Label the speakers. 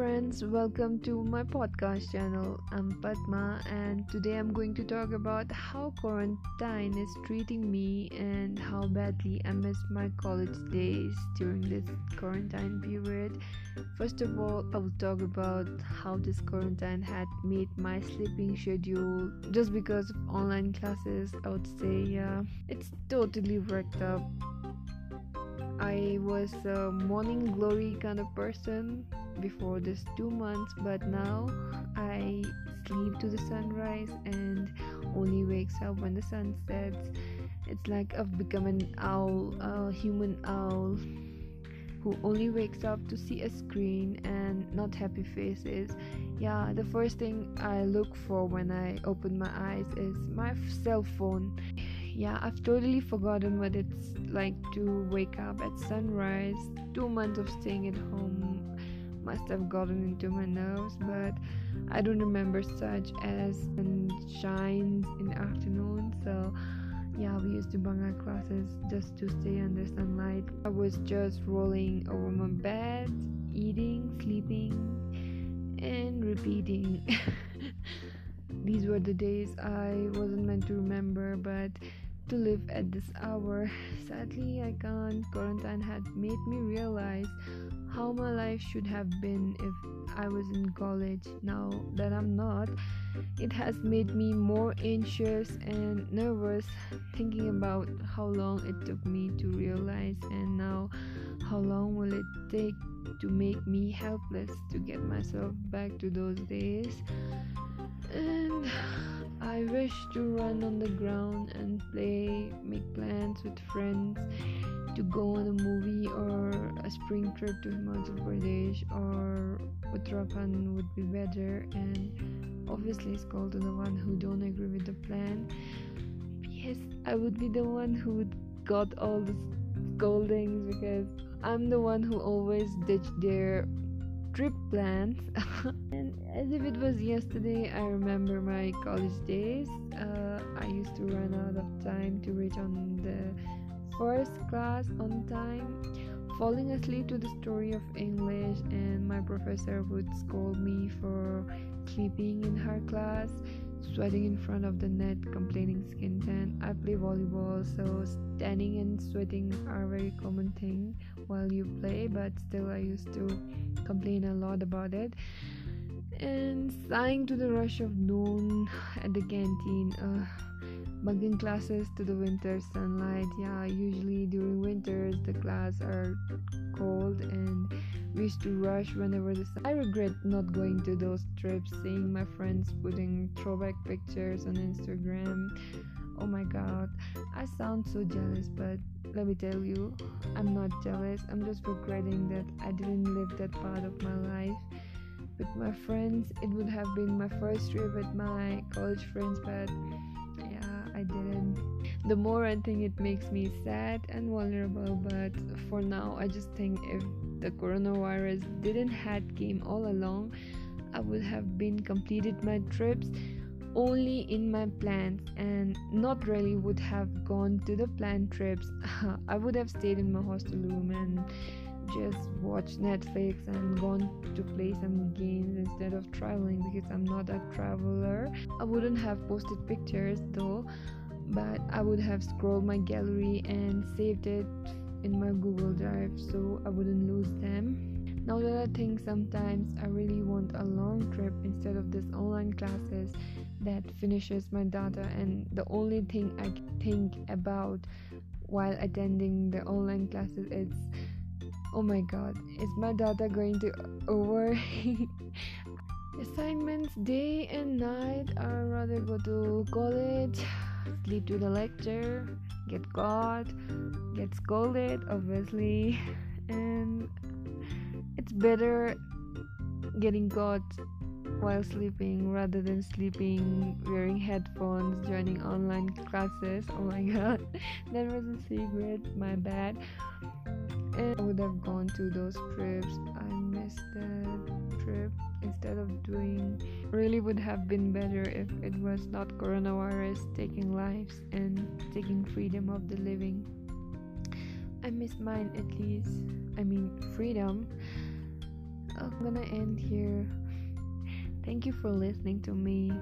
Speaker 1: friends, welcome to my podcast channel. I'm Padma, and today I'm going to talk about how quarantine is treating me and how badly I miss my college days during this quarantine period. First of all, I will talk about how this quarantine had made my sleeping schedule just because of online classes. I would say, yeah, it's totally wrecked up. I was a morning glory kind of person before this two months, but now I sleep to the sunrise and only wakes up when the sun sets. It's like I've become an owl, a human owl who only wakes up to see a screen and not happy faces. Yeah, the first thing I look for when I open my eyes is my cell phone yeah, I've totally forgotten what it's like to wake up at sunrise. Two months of staying at home must have gotten into my nerves, but I don't remember such as shines in the afternoon. So, yeah, we used to bunk our classes just to stay under sunlight. I was just rolling over my bed, eating, sleeping, and repeating. These were the days I wasn't meant to remember, but to live at this hour. Sadly, I can't. Quarantine had made me realize how my life should have been if I was in college. Now that I'm not, it has made me more anxious and nervous thinking about how long it took me to realize, and now how long will it take to make me helpless to get myself back to those days. And I wish to run on the ground and play, make plans with friends to go on a movie or a spring trip to Himachal Pradesh or Uttarakhand would be better. And obviously, it's called to the one who don't agree with the plan. Yes, I would be the one who got all the scoldings because I'm the one who always ditched their trip plans. and as if it was yesterday, I remember my college days. Uh, I used to run out of time to reach on the first class on time, falling asleep to the story of English, and my professor would scold me for sleeping in her class sweating in front of the net, complaining skin tan. I play volleyball, so standing and sweating are a very common thing while you play, but still I used to complain a lot about it. And sighing to the rush of noon at the canteen, uh, bunking classes to the winter sunlight. Yeah, usually during winters the class are cold and used to rush whenever the. I regret not going to those trips, seeing my friends putting throwback pictures on Instagram. Oh my god, I sound so jealous, but let me tell you, I'm not jealous. I'm just regretting that I didn't live that part of my life with my friends. It would have been my first trip with my college friends, but yeah, I didn't. The more I think it makes me sad and vulnerable, but for now, I just think if the coronavirus didn't had came all along, I would have been completed my trips only in my plans and not really would have gone to the planned trips. I would have stayed in my hostel room and just watched Netflix and gone to play some games instead of traveling because I'm not a traveler. I wouldn't have posted pictures though, but I would have scrolled my gallery and saved it in my Google Drive so I wouldn't lose them. Now that I think sometimes I really want a long trip instead of this online classes that finishes my data. And the only thing I think about while attending the online classes is oh my god is my data going to over? Assignments day and night i rather go to college sleep to the lecture get caught get scolded obviously. And it's better getting caught while sleeping rather than sleeping wearing headphones joining online classes. Oh my god that was a secret my bad. And i would have gone to those trips. I missed that trip. Instead of doing really would have been better if it was not coronavirus taking lives and taking freedom of the living. I miss mine at least. I mean freedom. I'm gonna end here. Thank you for listening to me.